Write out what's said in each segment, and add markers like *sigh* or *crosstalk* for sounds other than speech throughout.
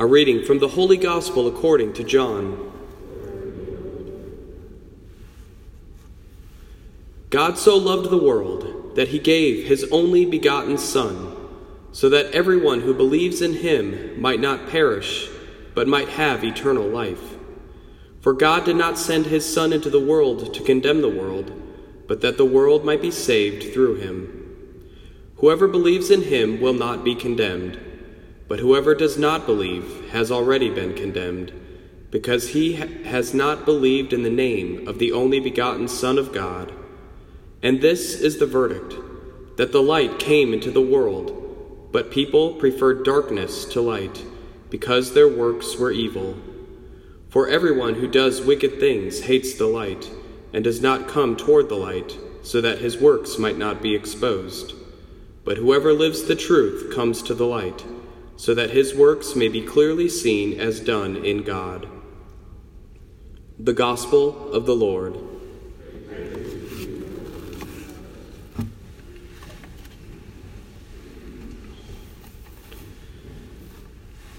A reading from the Holy Gospel according to John. God so loved the world that he gave his only begotten Son, so that everyone who believes in him might not perish, but might have eternal life. For God did not send his Son into the world to condemn the world, but that the world might be saved through him. Whoever believes in him will not be condemned but whoever does not believe has already been condemned, because he ha- has not believed in the name of the only begotten Son of God. And this is the verdict that the light came into the world, but people preferred darkness to light, because their works were evil. For everyone who does wicked things hates the light, and does not come toward the light, so that his works might not be exposed. But whoever lives the truth comes to the light so that his works may be clearly seen as done in God. The Gospel of the Lord.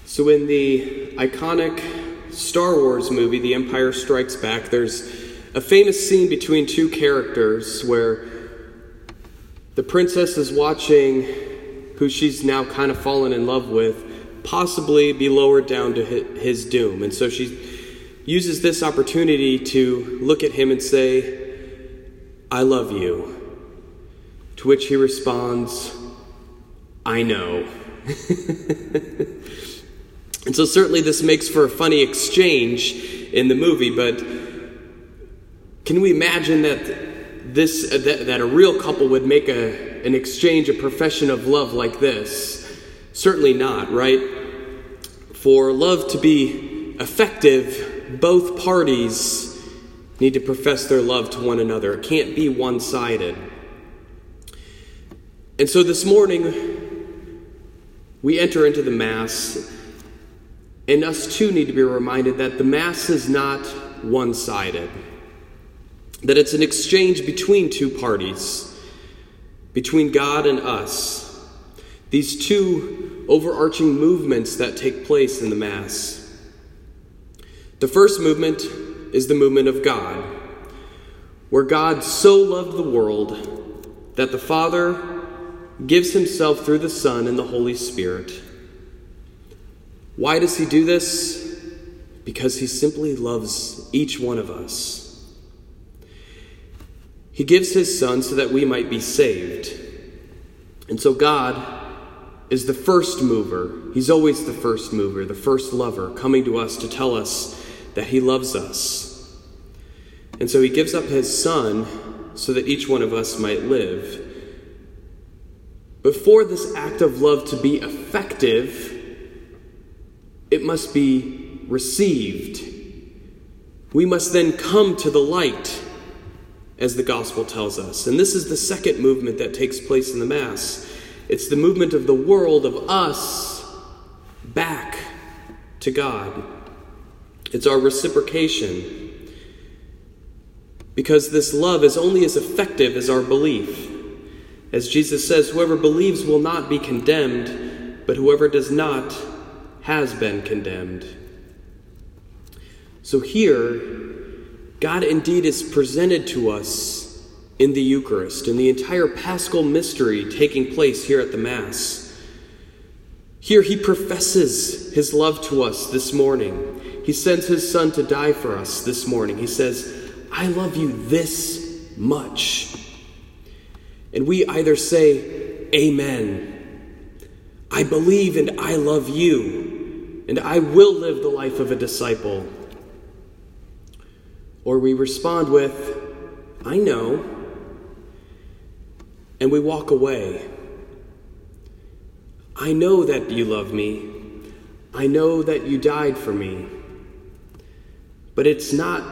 So, in the iconic Star Wars movie, The Empire Strikes Back, there's a famous scene between two characters where the princess is watching who she's now kind of fallen in love with, possibly be lowered down to his doom. And so she uses this opportunity to look at him and say, I love you. To which he responds, I know. *laughs* and so certainly this makes for a funny exchange in the movie, but can we imagine that this uh, that, that a real couple would make a an exchange, a profession of love like this? Certainly not, right? For love to be effective, both parties need to profess their love to one another. It can't be one sided. And so this morning, we enter into the Mass, and us too need to be reminded that the Mass is not one sided, that it's an exchange between two parties between God and us. These two overarching movements that take place in the Mass. The first movement is the movement of God, where God so loved the world that the Father gives himself through the Son and the Holy Spirit. Why does he do this? Because he simply loves each one of us. He gives his son so that we might be saved. And so God is the first mover. He's always the first mover, the first lover, coming to us to tell us that he loves us. And so he gives up his son so that each one of us might live. But for this act of love to be effective, it must be received. We must then come to the light as the gospel tells us. And this is the second movement that takes place in the Mass. It's the movement of the world, of us, back to God. It's our reciprocation. Because this love is only as effective as our belief. As Jesus says, whoever believes will not be condemned, but whoever does not has been condemned. So here, God indeed is presented to us in the Eucharist, in the entire paschal mystery taking place here at the Mass. Here he professes his love to us this morning. He sends his Son to die for us this morning. He says, I love you this much. And we either say, Amen. I believe and I love you, and I will live the life of a disciple. Or we respond with, I know, and we walk away. I know that you love me. I know that you died for me. But it's not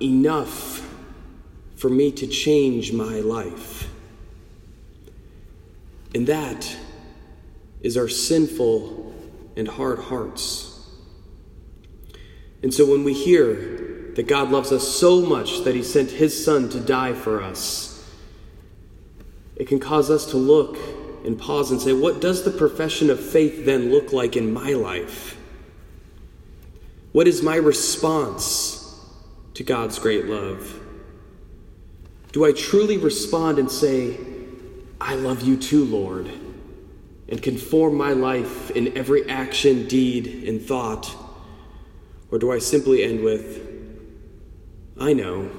enough for me to change my life. And that is our sinful and hard hearts. And so when we hear that God loves us so much that he sent his son to die for us, it can cause us to look and pause and say, what does the profession of faith then look like in my life? What is my response to God's great love? Do I truly respond and say, I love you too, Lord, and conform my life in every action, deed, and thought? Or do I simply end with, I know